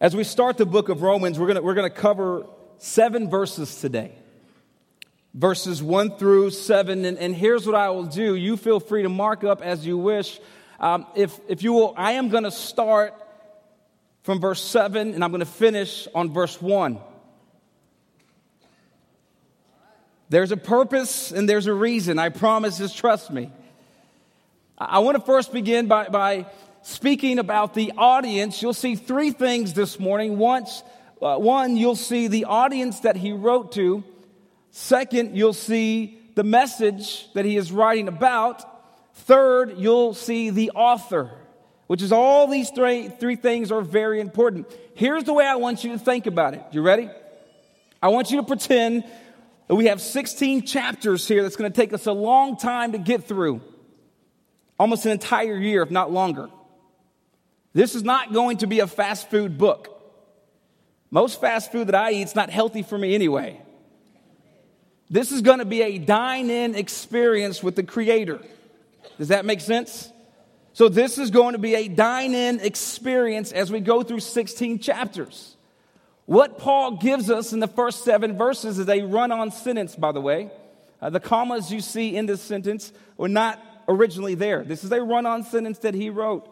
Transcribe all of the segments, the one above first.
As we start the book of Romans, we're going we're to cover seven verses today. Verses 1 through 7. And, and, here's what I will do. You feel free to mark up as you wish. Um, if, if you will, I am going to start from verse 7 and I'm going to finish on verse 1. There's a purpose and there's a reason. I promise, just trust me. I want to first begin by, by speaking about the audience, you'll see three things this morning. Once, uh, one, you'll see the audience that he wrote to. Second, you'll see the message that he is writing about. Third, you'll see the author, which is all these three, three things are very important. Here's the way I want you to think about it. You ready? I want you to pretend that we have 16 chapters here that's going to take us a long time to get through. Almost an entire year, if not longer. This is not going to be a fast food book. Most fast food that I eat is not healthy for me anyway. This is going to be a dine in experience with the Creator. Does that make sense? So, this is going to be a dine in experience as we go through 16 chapters. What Paul gives us in the first seven verses is a run on sentence, by the way. Uh, the commas you see in this sentence were not originally there. This is a run on sentence that he wrote.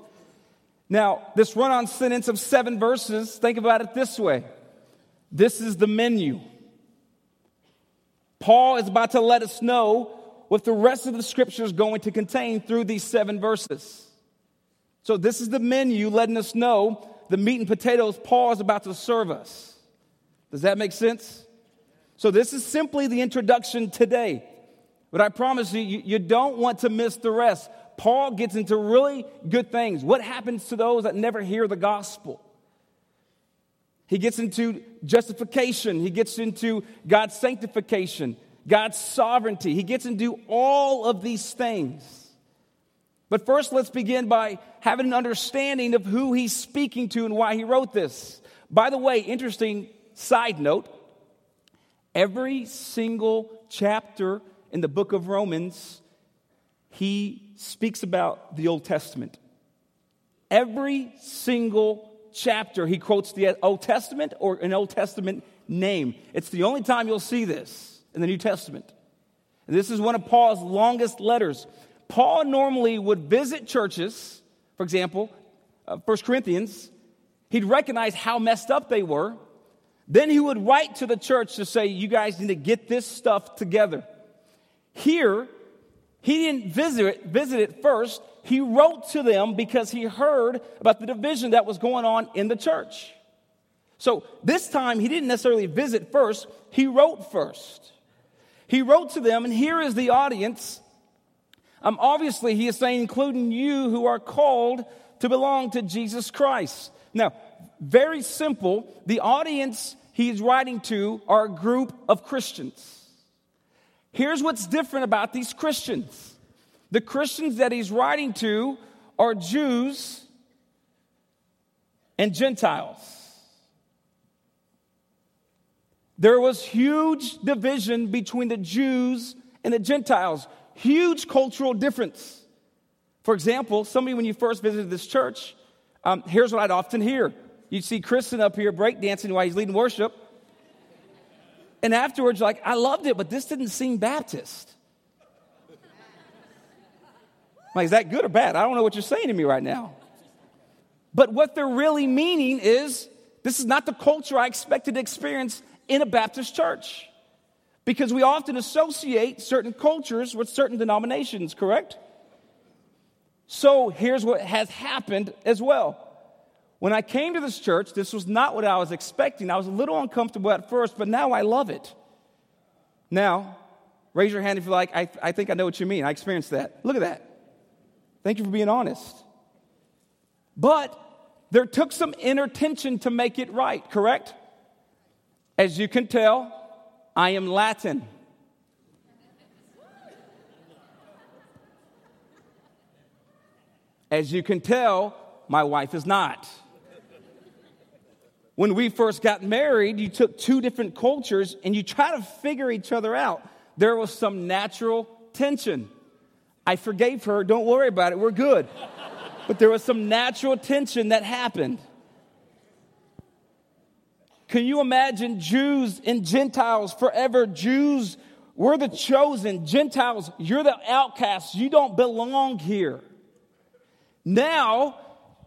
Now, this run on sentence of seven verses, think about it this way this is the menu. Paul is about to let us know what the rest of the scripture is going to contain through these seven verses. So, this is the menu letting us know the meat and potatoes Paul is about to serve us. Does that make sense? So, this is simply the introduction today. But I promise you, you, you don't want to miss the rest. Paul gets into really good things. What happens to those that never hear the gospel? He gets into justification, he gets into God's sanctification, God's sovereignty. He gets into all of these things. But first, let's begin by having an understanding of who he's speaking to and why he wrote this. By the way, interesting side note every single chapter in the book of Romans, he speaks about the Old Testament. Every single chapter, he quotes the Old Testament or an Old Testament name. It's the only time you'll see this in the New Testament. And this is one of Paul's longest letters. Paul normally would visit churches, for example, uh, 1 Corinthians, he'd recognize how messed up they were. Then he would write to the church to say, You guys need to get this stuff together. Here, he didn't visit it, visit it first. He wrote to them because he heard about the division that was going on in the church. So this time, he didn't necessarily visit first, he wrote first. He wrote to them, and here is the audience. Um, obviously, he is saying, including you who are called to belong to Jesus Christ. Now, very simple, the audience he's writing to are a group of Christians. Here's what's different about these Christians the Christians that he's writing to are Jews and Gentiles. There was huge division between the Jews and the Gentiles, huge cultural difference. For example, somebody, when you first visited this church, um, here's what I'd often hear. You'd see Kristen up here breakdancing while he's leading worship. And afterwards, like, I loved it, but this didn't seem Baptist. like, is that good or bad? I don't know what you're saying to me right now. But what they're really meaning is this is not the culture I expected to experience in a Baptist church. Because we often associate certain cultures with certain denominations, correct? So here's what has happened as well. When I came to this church, this was not what I was expecting. I was a little uncomfortable at first, but now I love it. Now, raise your hand if you're like, I, I think I know what you mean. I experienced that. Look at that. Thank you for being honest. But there took some inner tension to make it right, correct? As you can tell, I am Latin. As you can tell, my wife is not. When we first got married, you took two different cultures and you try to figure each other out. There was some natural tension. I forgave her. Don't worry about it. We're good. but there was some natural tension that happened. Can you imagine Jews and Gentiles forever? Jews, we're the chosen. Gentiles, you're the outcasts. You don't belong here. Now,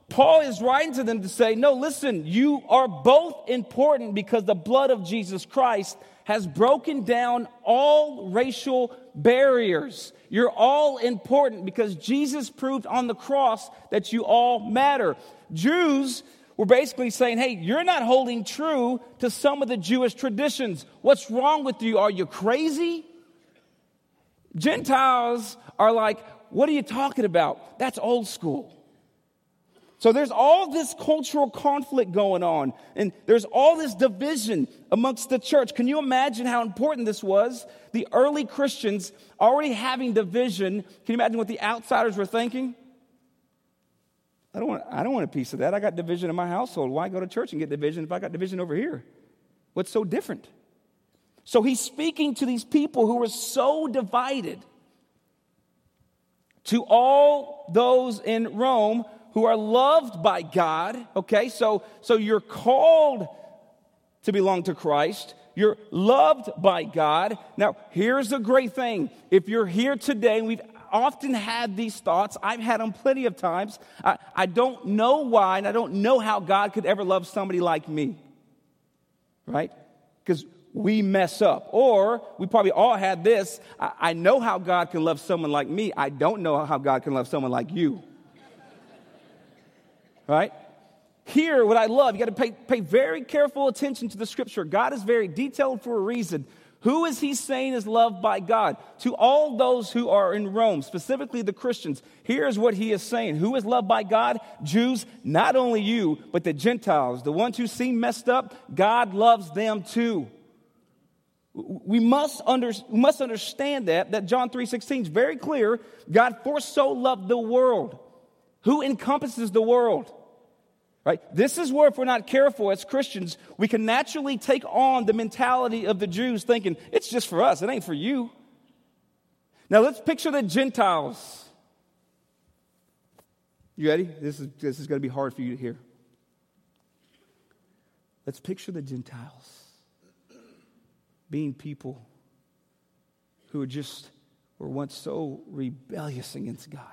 Paul is writing to them to say, no, listen, you are both important because the blood of Jesus Christ has broken down all racial barriers. You're all important because Jesus proved on the cross that you all matter. Jews were basically saying, hey, you're not holding true to some of the Jewish traditions. What's wrong with you? Are you crazy? Gentiles are like, what are you talking about? That's old school. So there's all this cultural conflict going on, and there's all this division amongst the church. Can you imagine how important this was? The early Christians already having division. Can you imagine what the outsiders were thinking? I don't, want, I don't want a piece of that. I got division in my household. Why go to church and get division if I got division over here? What's so different? So he's speaking to these people who were so divided. To all those in Rome who are loved by God, okay? So, so you're called to belong to Christ. You're loved by God. Now, here's a great thing. If you're here today, we've often had these thoughts. I've had them plenty of times. I, I don't know why, and I don't know how God could ever love somebody like me. Right? Because we mess up. Or we probably all had this I, I, know how God can love someone like me. I don't know how God can love someone like you. Right? Here, what I love, you got to pay, pay very careful attention to the scripture. God is very detailed for a reason. Who is he saying is loved by God? To all those who are in Rome, specifically the Christians, here's what he is saying. Who is loved by God? Jews, not only you, but the Gentiles, the ones who seem messed up, God loves them too. We must, under, we must understand that, that John 3.16 is very clear. God for so loved the world. Who encompasses the world? Right? This is where, if we're not careful as Christians, we can naturally take on the mentality of the Jews, thinking, it's just for us, it ain't for you. Now let's picture the Gentiles. You ready? This is, this is going to be hard for you to hear. Let's picture the Gentiles being people who were just were once so rebellious against God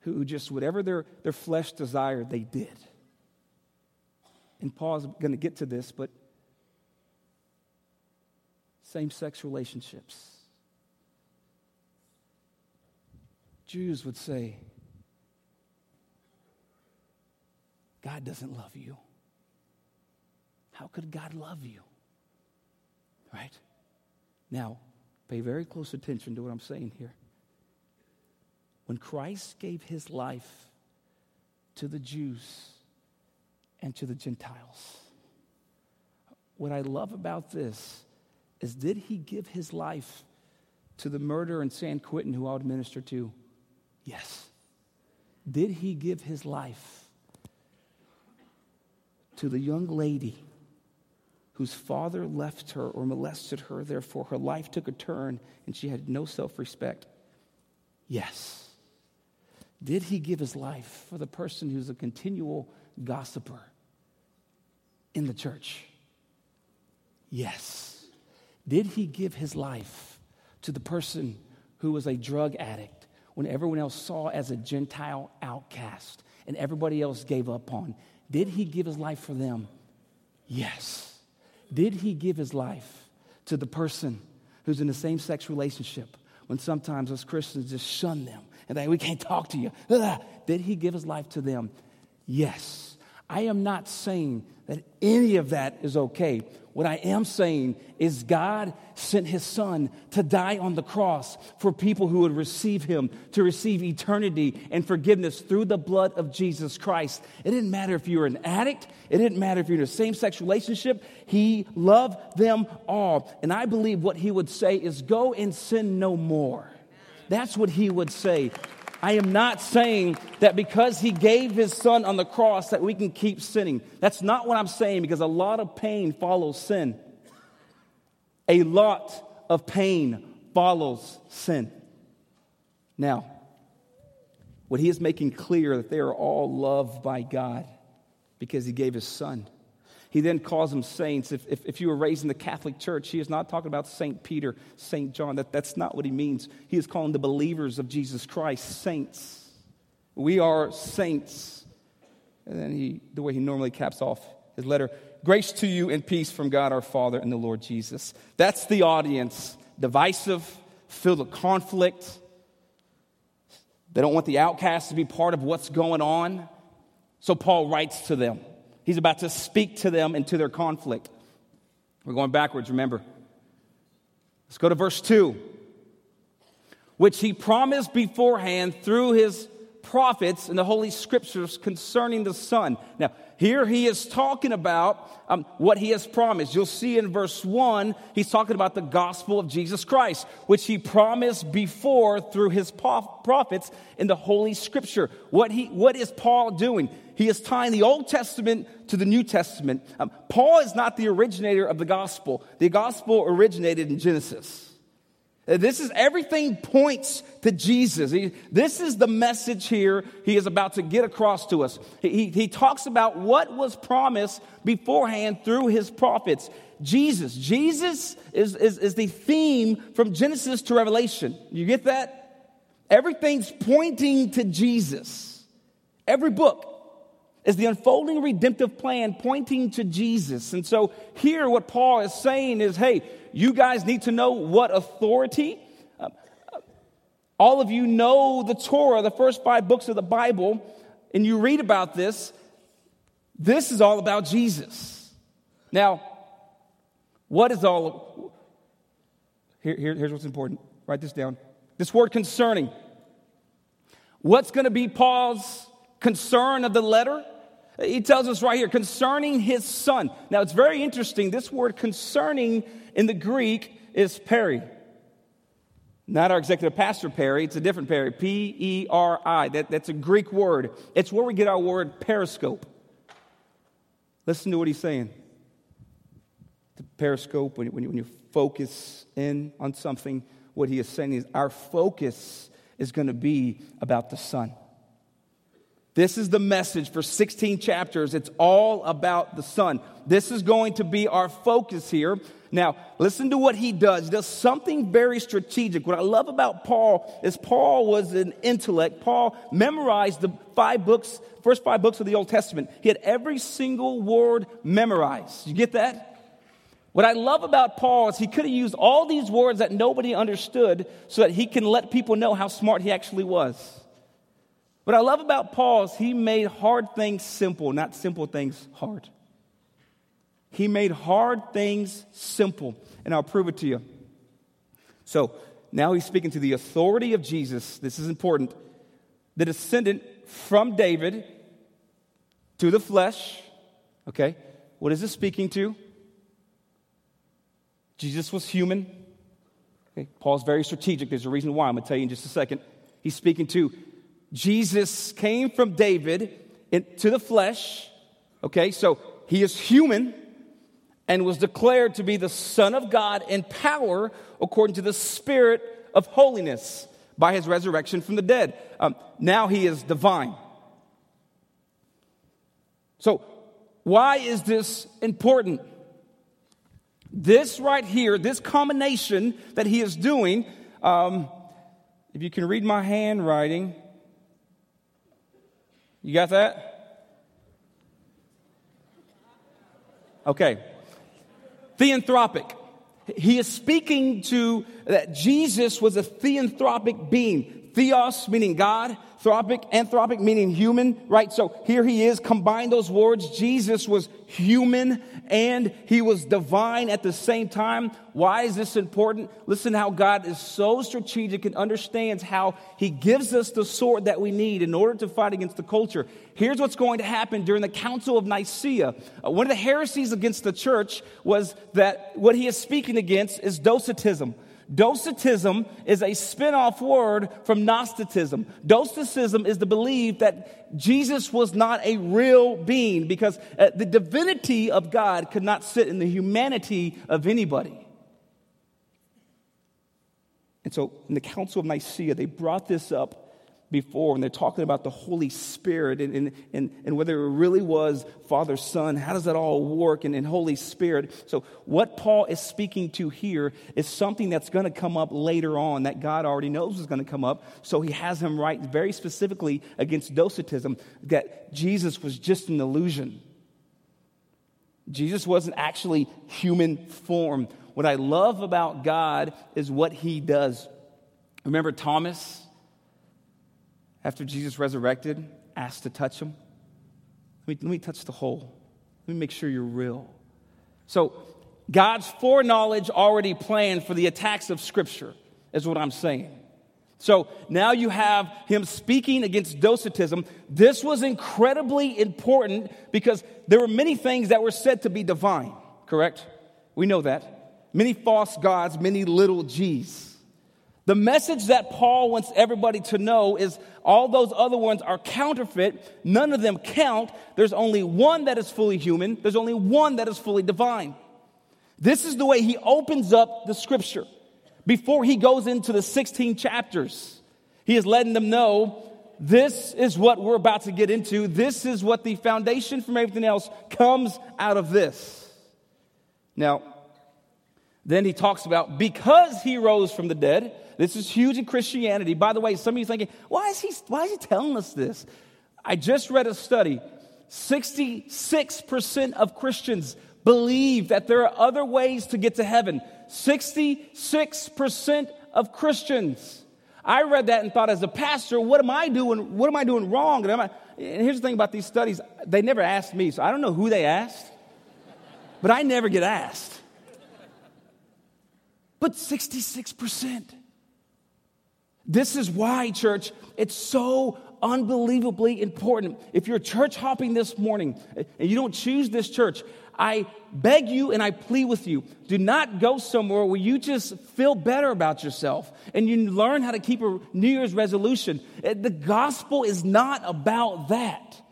who just, whatever their, their flesh desired, they did. And Paul's going to get to this, but same sex relationships. Jews would say, God doesn't love you. How could God love you? Right? Now, pay very close attention to what I'm saying here. When Christ gave his life to the Jews and to the Gentiles, what I love about this is did he give his life to the murderer in San Quentin who I would minister to? Yes. Did he give his life to the young lady whose father left her or molested her, therefore her life took a turn and she had no self respect? Yes. Did he give his life for the person who's a continual gossiper in the church? Yes. Did he give his life to the person who was a drug addict when everyone else saw as a Gentile outcast and everybody else gave up on? Did he give his life for them? Yes. Did he give his life to the person who's in the same sex relationship when sometimes us Christians just shun them and they, we can't talk to you. Ugh. Did he give his life to them? Yes. I am not saying that any of that is okay. What I am saying is God sent his son to die on the cross for people who would receive him, to receive eternity and forgiveness through the blood of Jesus Christ. It didn't matter if you were an addict, it didn't matter if you're in a same sex relationship. He loved them all. And I believe what he would say is go and sin no more. That's what he would say. I am not saying that because he gave his son on the cross that we can keep sinning. That's not what I'm saying because a lot of pain follows sin. A lot of pain follows sin. Now, what he is making clear that they are all loved by God because he gave his son. He then calls them saints. If, if, if, you were raised in the Catholic Church, he is not talking about St. Peter, St. John. That, that's not what he means. He is calling the believers of Jesus Christ saints. We are saints. And then he, the way he normally caps off his letter Grace to you and peace from God our Father and the Lord Jesus. That's the audience. Divisive, filled with conflict. They don't want the outcasts to be part of what's going on. So Paul writes to them. He's about to speak to them and to their conflict. We're going backwards, remember. Let's go to verse 2. Which he promised beforehand through his prophets in the Holy Scriptures concerning the Son. Now, here he is talking about um, what he has promised. You'll see in verse 1, he's talking about the gospel of Jesus Christ, which he promised before through his prophets in the Holy Scripture. What, he, what is Paul doing? He is tying the Old Testament to the New Testament. Um, Paul is not the originator of the gospel, the gospel originated in Genesis. Uh, this is everything points to Jesus. He, this is the message here he is about to get across to us. He, he talks about what was promised beforehand through his prophets. Jesus. Jesus is, is, is the theme from Genesis to Revelation. You get that? Everything's pointing to Jesus. Every book is the unfolding redemptive plan pointing to Jesus. And so here what Paul is saying is, hey, you guys need to know what authority. Uh, all of you know the Torah, the first five books of the Bible, and you read about this. This is all about Jesus. Now, what is all? Here, here, here's what's important. Write this down. This word concerning. What's going to be Paul's concern of the letter? He tells us right here concerning his son. Now, it's very interesting. This word concerning in the Greek is peri. Not our executive pastor Perry, it's a different Perry. P E R I. That, that's a Greek word. It's where we get our word periscope. Listen to what he's saying. The periscope, when when you, when you focus in on something, what he is saying is our focus is going to be about the Son. This is the message for 16 chapters. It's all about the Son. This is going to be our focus here. Now, listen to what he does. He does something very strategic. What I love about Paul is Paul was an intellect. Paul memorized the five books, first five books of the Old Testament. He had every single word memorized. You get that? What I love about Paul is he could have used all these words that nobody understood so that he can let people know how smart he actually was. What I love about Paul is he made hard things simple, not simple things hard. He made hard things simple, and I'll prove it to you. So now he's speaking to the authority of Jesus. This is important. The descendant from David to the flesh. Okay, what is this speaking to? Jesus was human. Okay, Paul's very strategic. There's a reason why. I'm going to tell you in just a second. He's speaking to Jesus came from David into the flesh. Okay, so he is human and was declared to be the Son of God in power according to the Spirit of holiness by his resurrection from the dead. Um, now he is divine. So, why is this important? This right here, this combination that he is doing, um, if you can read my handwriting, you got that? Okay. Theanthropic. He is speaking to that Jesus was a theanthropic being. Theos meaning God, Thropic, anthropic meaning human, right? So here he is, combine those words. Jesus was human and he was divine at the same time. Why is this important? Listen how God is so strategic and understands how he gives us the sword that we need in order to fight against the culture. Here's what's going to happen during the Council of Nicaea. Uh, one of the heresies against the church was that what he is speaking against is Docetism. Docetism is a spin off word from Gnosticism. Docetism is the belief that Jesus was not a real being because uh, the divinity of God could not sit in the humanity of anybody. And so in the Council of Nicaea, they brought this up before, and they're talking about the Holy Spirit and, and, and, and whether it really was Father, Son, how does that all work, and, and Holy Spirit. So, what Paul is speaking to here is something that's going to come up later on that God already knows is going to come up. So, he has him write very specifically against Docetism that Jesus was just an illusion. Jesus wasn't actually human form. What I love about God is what he does. Remember Thomas? After Jesus resurrected, asked to touch him? Let me, let me touch the hole. Let me make sure you're real. So, God's foreknowledge already planned for the attacks of Scripture, is what I'm saying. So now you have him speaking against Docetism. This was incredibly important because there were many things that were said to be divine, correct? We know that. Many false gods, many little g's. The message that Paul wants everybody to know is all those other ones are counterfeit. None of them count. There's only one that is fully human, there's only one that is fully divine. This is the way he opens up the scripture. Before he goes into the 16 chapters, he is letting them know this is what we're about to get into. This is what the foundation from everything else comes out of this. Now, then he talks about because he rose from the dead, this is huge in Christianity. By the way, some of you thinking, why is he, why is he telling us this? I just read a study. 66% of Christians believe that there are other ways to get to heaven. 66% of Christians. I read that and thought, as a pastor, what am I doing? What am I doing wrong? And, I, and here's the thing about these studies: they never asked me, so I don't know who they asked, but I never get asked. But 66%. This is why, church, it's so unbelievably important. If you're church hopping this morning and you don't choose this church, I beg you and I plead with you do not go somewhere where you just feel better about yourself and you learn how to keep a New Year's resolution. The gospel is not about that.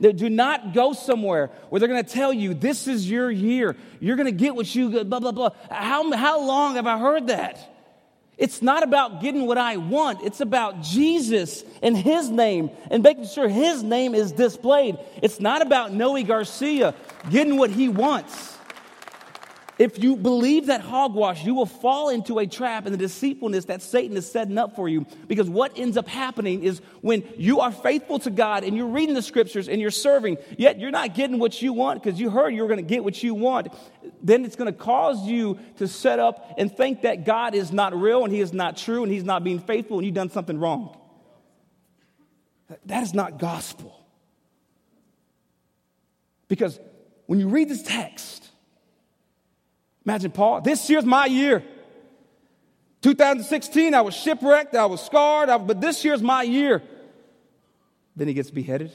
Do not go somewhere where they're going to tell you this is your year. You're going to get what you blah blah blah. How, how long have I heard that? It's not about getting what I want. It's about Jesus and His name and making sure His name is displayed. It's not about Noe Garcia getting what he wants. If you believe that hogwash, you will fall into a trap and the deceitfulness that Satan is setting up for you. Because what ends up happening is when you are faithful to God and you're reading the scriptures and you're serving, yet you're not getting what you want because you heard you were going to get what you want, then it's going to cause you to set up and think that God is not real and He is not true and He's not being faithful and you've done something wrong. That is not gospel. Because when you read this text, Imagine Paul, this year's my year. 2016, I was shipwrecked, I was scarred, I, but this year's my year. Then he gets beheaded.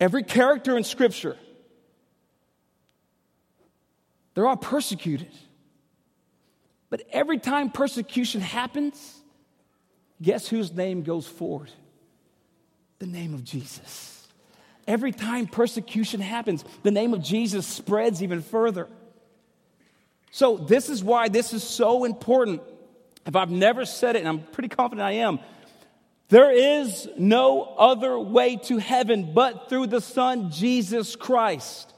Every character in Scripture, they're all persecuted. But every time persecution happens, guess whose name goes forward? The name of Jesus. Every time persecution happens, the name of Jesus spreads even further. So, this is why this is so important. If I've never said it, and I'm pretty confident I am, there is no other way to heaven but through the Son, Jesus Christ.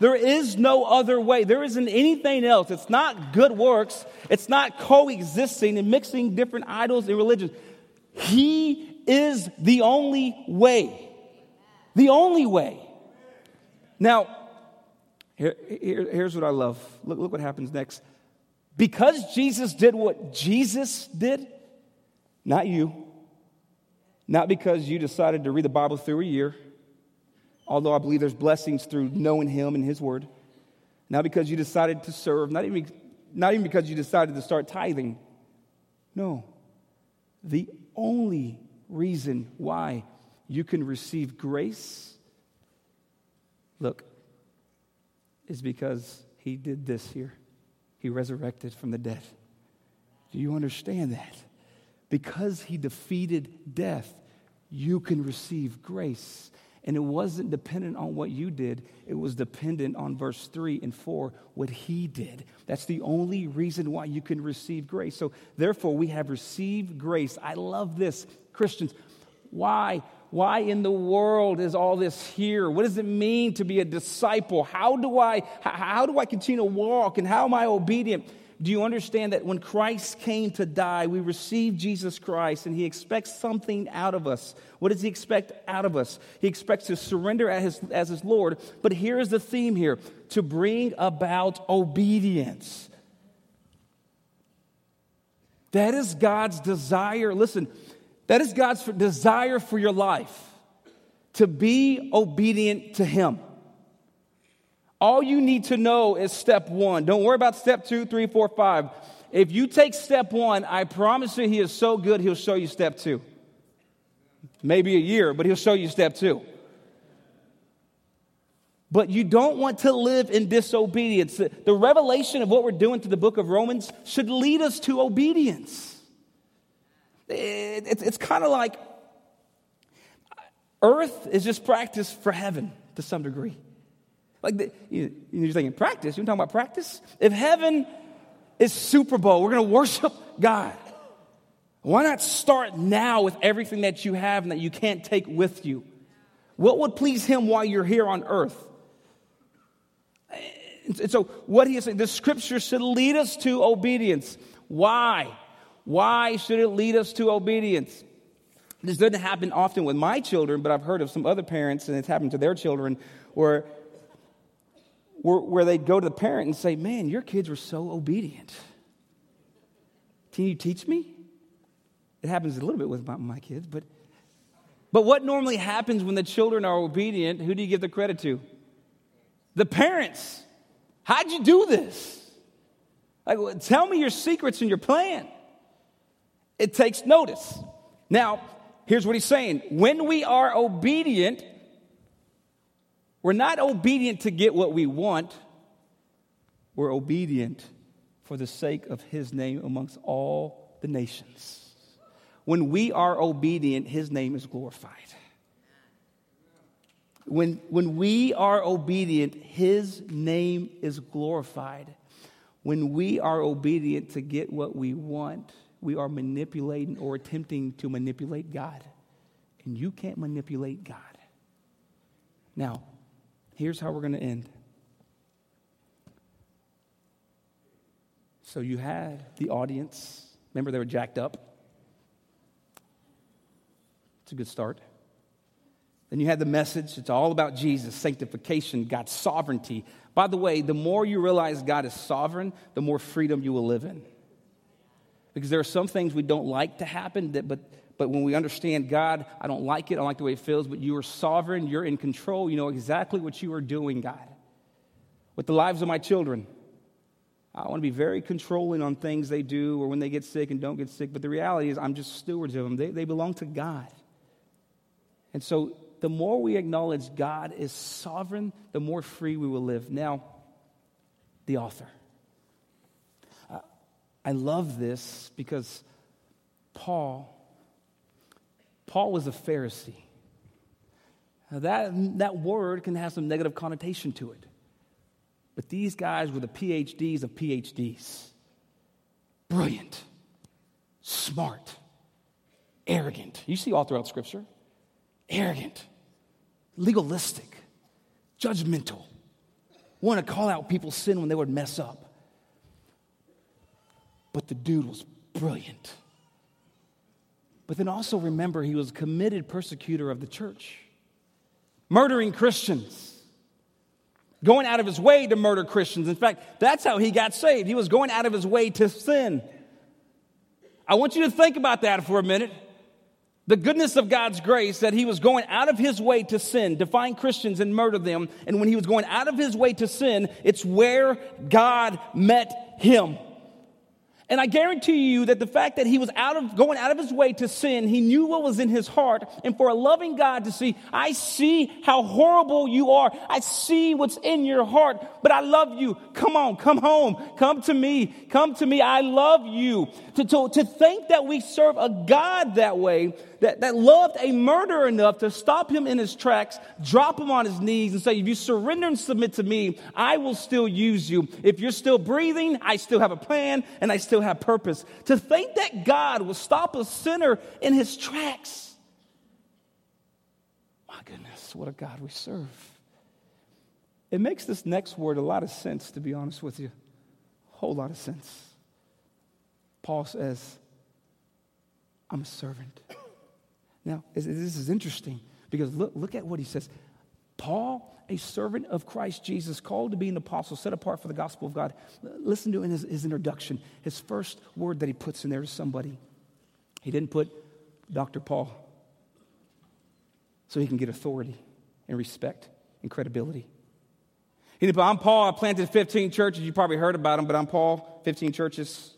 There is no other way. There isn't anything else. It's not good works. It's not coexisting and mixing different idols and religions. He is the only way. The only way. Now, here, here, here's what I love. Look, look what happens next. Because Jesus did what Jesus did, not you, not because you decided to read the Bible through a year, although I believe there's blessings through knowing Him and His Word, not because you decided to serve, not even, not even because you decided to start tithing. No. The only reason why you can receive grace, look, is because he did this here. He resurrected from the dead. Do you understand that? Because he defeated death, you can receive grace. And it wasn't dependent on what you did, it was dependent on verse 3 and 4, what he did. That's the only reason why you can receive grace. So, therefore, we have received grace. I love this. Christians, why? Why in the world is all this here? What does it mean to be a disciple? How do I, how do I continue to walk and how am I obedient? Do you understand that when Christ came to die, we received Jesus Christ and he expects something out of us? What does he expect out of us? He expects to surrender as his, as his Lord. But here's the theme here to bring about obedience. That is God's desire. Listen, that is God's desire for your life to be obedient to him. All you need to know is step one. Don't worry about step two, three, four, five. If you take step one, I promise you, he is so good, he'll show you step two. Maybe a year, but he'll show you step two. But you don't want to live in disobedience. The revelation of what we're doing to the book of Romans should lead us to obedience. It's kind of like earth is just practice for heaven to some degree. Like the, you, you're thinking practice. You're talking about practice. If heaven is Super Bowl, we're going to worship God. Why not start now with everything that you have and that you can't take with you? What would please Him while you're here on earth? And so, what he is saying, the scripture should lead us to obedience. Why? Why should it lead us to obedience? This doesn't happen often with my children, but I've heard of some other parents, and it's happened to their children, where where, where they'd go to the parent and say, Man, your kids were so obedient. Can you teach me? It happens a little bit with my, my kids, but, but what normally happens when the children are obedient, who do you give the credit to? The parents. How'd you do this? Like, tell me your secrets and your plan. It takes notice. Now, here's what he's saying when we are obedient, we're not obedient to get what we want, we're obedient for the sake of His name amongst all the nations. When we are obedient, His name is glorified. When, when we are obedient, His name is glorified. When we are obedient to get what we want, we are manipulating or attempting to manipulate God. And you can't manipulate God. Now, Here's how we're going to end. So you had the audience. Remember, they were jacked up. It's a good start. Then you had the message. It's all about Jesus, sanctification, God's sovereignty. By the way, the more you realize God is sovereign, the more freedom you will live in. Because there are some things we don't like to happen, that, but but when we understand God, I don't like it, I like the way it feels, but you are sovereign, you're in control, you know exactly what you are doing, God. With the lives of my children, I want to be very controlling on things they do or when they get sick and don't get sick, but the reality is I'm just stewards of them. They, they belong to God. And so the more we acknowledge God is sovereign, the more free we will live. Now, the author. I love this because Paul Paul was a Pharisee. Now that, that word can have some negative connotation to it. But these guys were the PhDs of PhDs. Brilliant, smart, arrogant. You see all throughout Scripture. Arrogant, legalistic, judgmental, want to call out people's sin when they would mess up. But the dude was brilliant. But then also remember, he was a committed persecutor of the church, murdering Christians, going out of his way to murder Christians. In fact, that's how he got saved. He was going out of his way to sin. I want you to think about that for a minute. The goodness of God's grace that he was going out of his way to sin, to find Christians and murder them. And when he was going out of his way to sin, it's where God met him. And I guarantee you that the fact that he was out of going out of his way to sin, he knew what was in his heart. And for a loving God to see, I see how horrible you are. I see what's in your heart, but I love you. Come on, come home. Come to me. Come to me. I love you. To, to, to think that we serve a God that way, that, that loved a murderer enough to stop him in his tracks, drop him on his knees, and say, If you surrender and submit to me, I will still use you. If you're still breathing, I still have a plan and I still have purpose. To think that God will stop a sinner in his tracks. My goodness, what a God we serve. It makes this next word a lot of sense, to be honest with you. A whole lot of sense. Paul says, I'm a servant. Now, this is interesting because look, look at what he says. Paul, a servant of Christ Jesus, called to be an apostle, set apart for the gospel of God. Listen to in his, his introduction, his first word that he puts in there to somebody. He didn't put Dr. Paul so he can get authority and respect and credibility. He didn't I'm Paul, I planted 15 churches. You probably heard about them, but I'm Paul, 15 churches.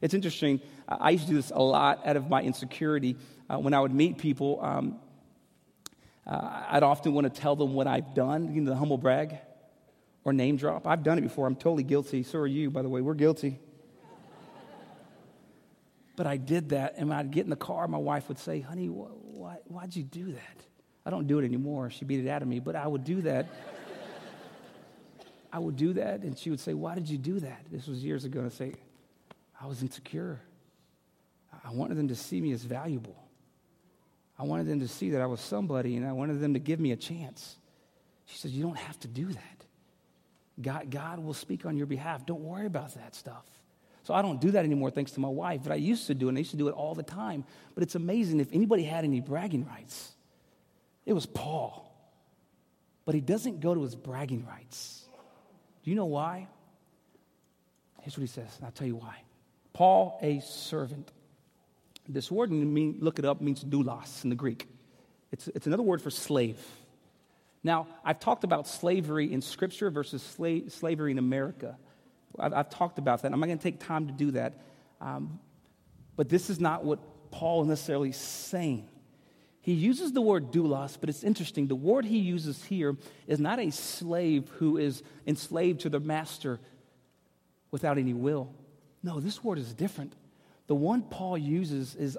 It's interesting. I used to do this a lot out of my insecurity. Uh, when I would meet people, um, uh, I'd often want to tell them what I've done, you know, the humble brag or name drop. I've done it before. I'm totally guilty. So are you, by the way. We're guilty. but I did that, and when I'd get in the car, my wife would say, Honey, wh- why, why'd you do that? I don't do it anymore. She beat it out of me, but I would do that. I would do that, and she would say, Why did you do that? This was years ago. And I'd say, I was insecure. I wanted them to see me as valuable. I wanted them to see that I was somebody and I wanted them to give me a chance. She says, You don't have to do that. God, God will speak on your behalf. Don't worry about that stuff. So I don't do that anymore thanks to my wife, but I used to do it and I used to do it all the time. But it's amazing if anybody had any bragging rights, it was Paul. But he doesn't go to his bragging rights. Do you know why? Here's what he says, and I'll tell you why. Paul, a servant. This word, mean, look it up, means doulos in the Greek. It's, it's another word for slave. Now, I've talked about slavery in Scripture versus sla- slavery in America. I've, I've, talked about that. I'm not going to take time to do that. Um, but this is not what Paul is necessarily saying. He uses the word doulos, but it's interesting. The word he uses here is not a slave who is enslaved to the master without any will. No, this word is different. The one Paul uses is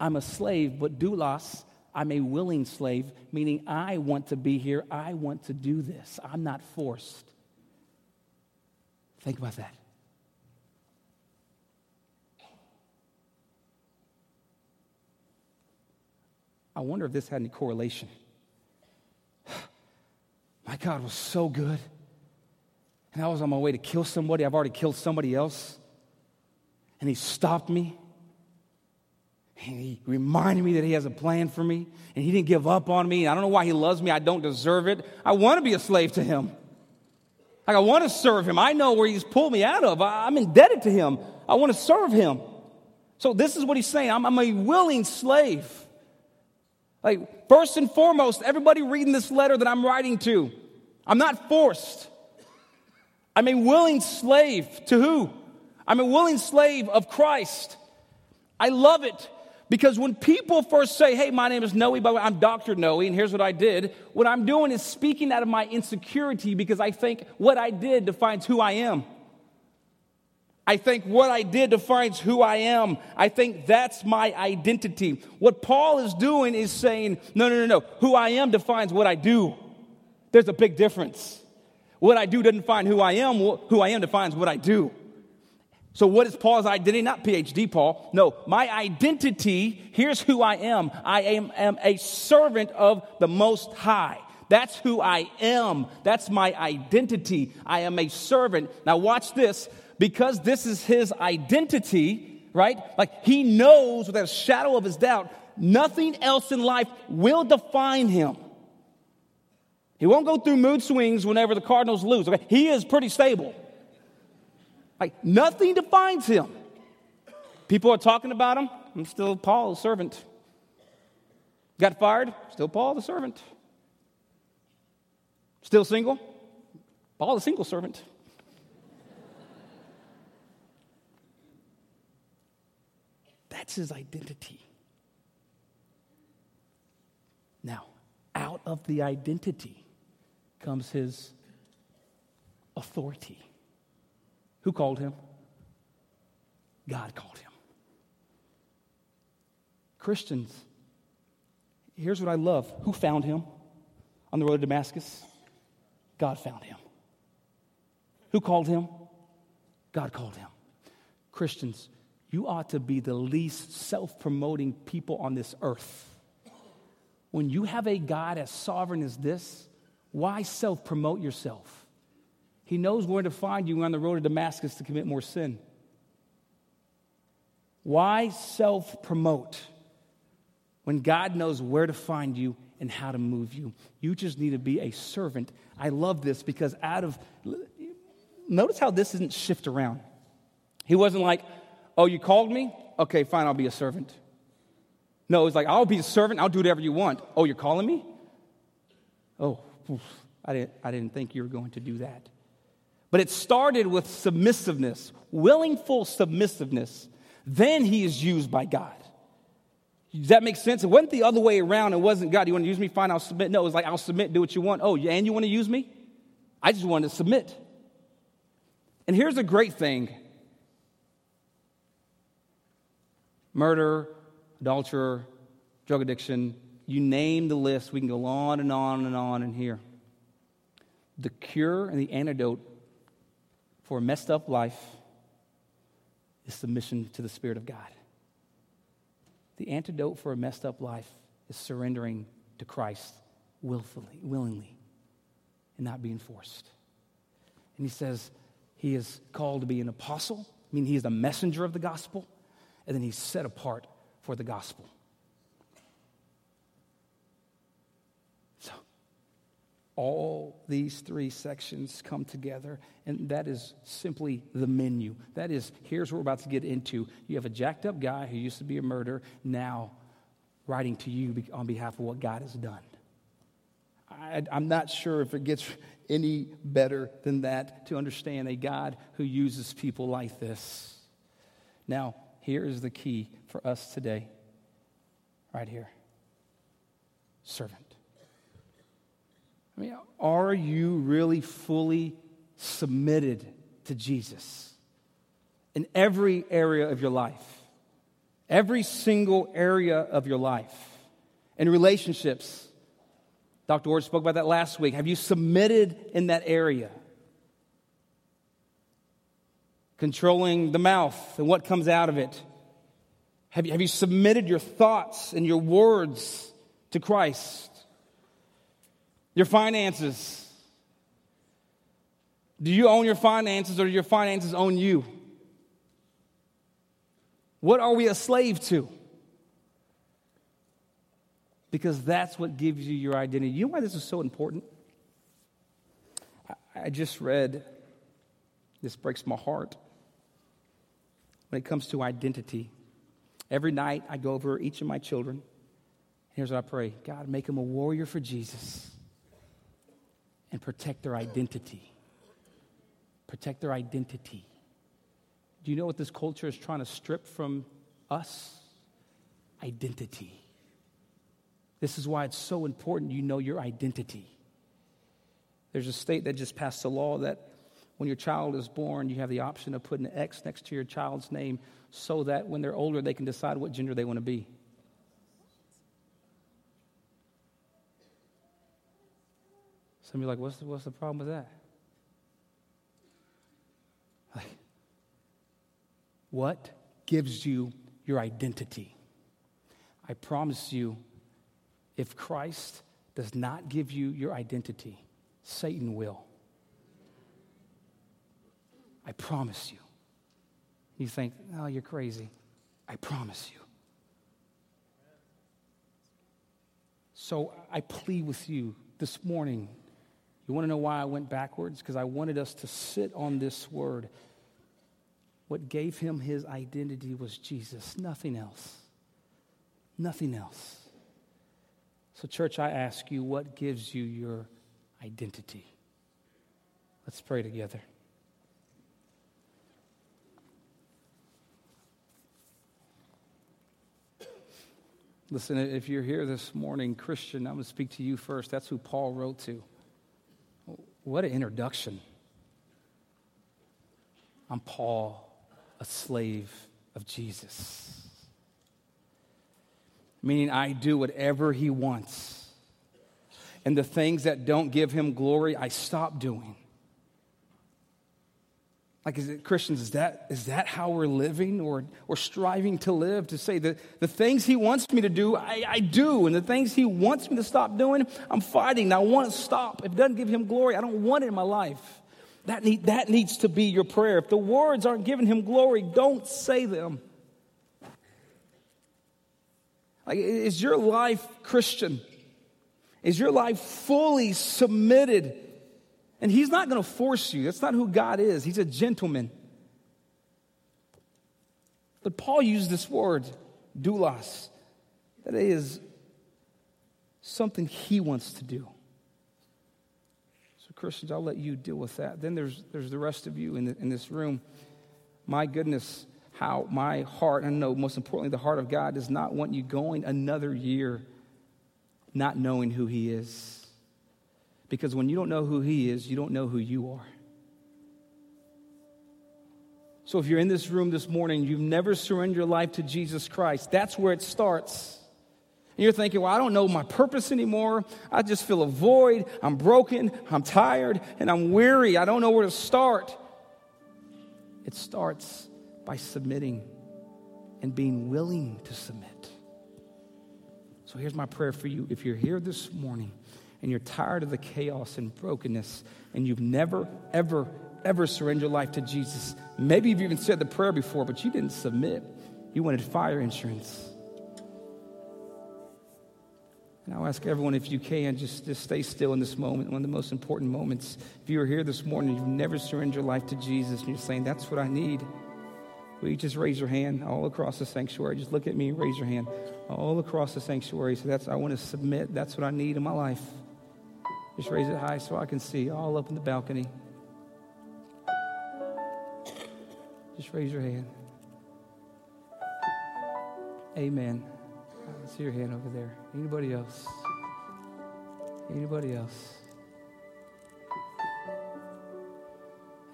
I'm a slave, but doulos, I'm a willing slave, meaning I want to be here. I want to do this. I'm not forced. Think about that. I wonder if this had any correlation. My God was so good. And I was on my way to kill somebody. I've already killed somebody else and he stopped me. And he reminded me that he has a plan for me, and he didn't give up on me. I don't know why he loves me. I don't deserve it. I want to be a slave to him. Like, I want to serve him. I know where he's pulled me out of. I'm indebted to him. I want to serve him. So, this is what he's saying I'm, I'm a willing slave. Like, first and foremost, everybody reading this letter that I'm writing to, I'm not forced. I'm a willing slave to who? I'm a willing slave of Christ. I love it because when people first say, Hey, my name is Noe, by the way, I'm Dr. Noe, and here's what I did, what I'm doing is speaking out of my insecurity because I think what I did defines who I am. I think what I did defines who I am. I think that's my identity. What Paul is doing is saying, no, no, no, no. Who I am defines what I do. There's a big difference. What I do doesn't define who I am. Who I am defines what I do. So, what is Paul's identity? Not PhD Paul. No, my identity, here's who I am. I am, am, a servant of the Most High. That's who I am. That's my identity. I am a servant. Now, watch this. Because this is his identity, right? Like he knows without a shadow of his doubt, nothing else in life will define him. He won't go through mood swings whenever the Cardinals lose. Okay? He is pretty stable. Like nothing defines him. People are talking about him. I'm still Paul, the servant. Got fired? Still Paul, the servant. Still single? Paul, the single servant. That's his identity. Now, out of the identity comes his authority. Who called him? God called him. Christians, here's what I love. Who found him on the road to Damascus? God found him. Who called him? God called him. Christians, you ought to be the least self promoting people on this earth. When you have a God as sovereign as this, why self promote yourself? He knows where to find you on the road to Damascus to commit more sin. Why self promote when God knows where to find you and how to move you? You just need to be a servant. I love this because out of, notice how this isn't shift around. He wasn't like, oh, you called me? Okay, fine, I'll be a servant. No, it's like, I'll be a servant, I'll do whatever you want. Oh, you're calling me? Oh, I didn't, I didn't think you were going to do that. But it started with submissiveness, willingful submissiveness. Then he is used by God. Does that make sense? It wasn't the other way around. It wasn't God, you want to use me? Fine, I'll submit. No, it was like, I'll submit, do what you want. Oh, and you want to use me? I just wanted to submit. And here's a great thing murder, adulterer, drug addiction, you name the list. We can go on and on and on in here. The cure and the antidote for a messed up life is submission to the Spirit of God. The antidote for a messed up life is surrendering to Christ willfully, willingly, and not being forced. And he says he is called to be an apostle, I mean, he is a messenger of the gospel and then he's set apart for the gospel. So, all these three sections come together, and that is simply the menu. That is, here's what we're about to get into. You have a jacked up guy who used to be a murderer, now writing to you on behalf of what God has done. I, am not sure if it gets any better than that to understand a God who uses people like this. Now, here is the key for us today, right here servant. I mean, are you really fully submitted to Jesus in every area of your life? Every single area of your life. In relationships, Dr. Ward spoke about that last week. Have you submitted in that area? controlling the mouth and what comes out of it? Have you, have you submitted your thoughts and your words to Christ? Your finances. Do you own your finances or do your finances own you? What are we a slave to? Because that's what gives you your identity. You know why this is so important? I just read, this breaks my heart when it comes to identity. Every night I go over each of my children. Here's what I pray God, make them a warrior for Jesus and protect their identity. Protect their identity. Do you know what this culture is trying to strip from us? Identity. This is why it's so important you know your identity. There's a state that just passed a law that when your child is born, you have the option of putting an X next to your child's name so that when they're older, they can decide what gender they want to be. Some of you are like, what's the, what's the problem with that? Like, what gives you your identity? I promise you, if Christ does not give you your identity, Satan will. I promise you. You think, oh, you're crazy. I promise you. So I plead with you this morning. You want to know why I went backwards? Because I wanted us to sit on this word. What gave him his identity was Jesus, nothing else. Nothing else. So, church, I ask you, what gives you your identity? Let's pray together. Listen, if you're here this morning, Christian, I'm going to speak to you first. That's who Paul wrote to. What an introduction. I'm Paul, a slave of Jesus. meaning I do whatever He wants. And the things that don't give Him glory, I stop doing. Like, is it, Christians, is that, is that how we're living or, or striving to live? To say that the things He wants me to do, I, I do. And the things He wants me to stop doing, I'm fighting. I want to stop. If it doesn't give Him glory, I don't want it in my life. That, need, that needs to be your prayer. If the words aren't giving Him glory, don't say them. Like, is your life Christian? Is your life fully submitted and He's not going to force you. That's not who God is. He's a gentleman. But Paul used this word, doulos, that is something he wants to do. So, Christians, I'll let you deal with that. Then there's, there's the rest of you in, the, in this room. My goodness, how my heart, and I know most importantly, the heart of God does not want you going another year not knowing who He is. Because when you don't know who He is, you don't know who you are. So if you're in this room this morning, you've never surrendered your life to Jesus Christ, that's where it starts. And you're thinking, well, I don't know my purpose anymore. I just feel a void. I'm broken. I'm tired. And I'm weary. I don't know where to start. It starts by submitting and being willing to submit. So here's my prayer for you. If you're here this morning and you're tired of the chaos and brokenness, and you've never, ever, ever surrendered your life to Jesus, maybe you've even said the prayer before, but you didn't submit. You wanted fire insurance. And I'll ask everyone if you can, just, just stay still in this moment, one of the most important moments. If you're here this morning, you've never surrendered your life to Jesus, and you're saying, That's what I need. Will you just raise your hand all across the sanctuary? Just look at me, raise your hand all across the sanctuary. So that's I want to submit. That's what I need in my life. Just raise it high so I can see all up in the balcony. Just raise your hand. Amen. I see your hand over there. Anybody else? Anybody else?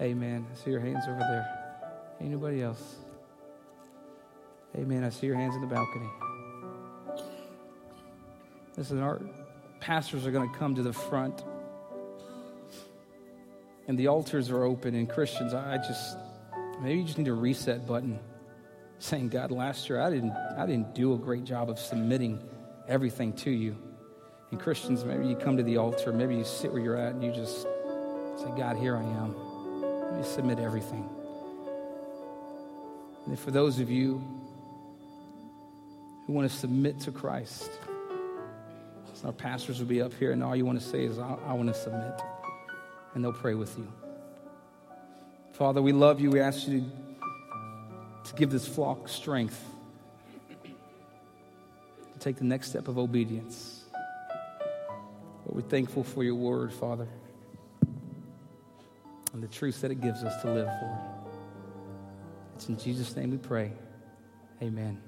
Amen. I see your hands over there. Anybody else? Amen. I see your hands in the balcony. Listen, our pastors are going to come to the front. And the altars are open, and Christians, I just, maybe you just need a reset button saying, God, last year I didn't, I didn't do a great job of submitting everything to you. And Christians, maybe you come to the altar, maybe you sit where you're at and you just say, God, here I am. Let me submit everything. And for those of you who want to submit to Christ, our pastors will be up here, and all you want to say is, I, I want to submit. And they'll pray with you. Father, we love you. We ask you to, to give this flock strength to take the next step of obedience. But we're thankful for your word, Father, and the truth that it gives us to live for. It's in Jesus' name we pray. Amen.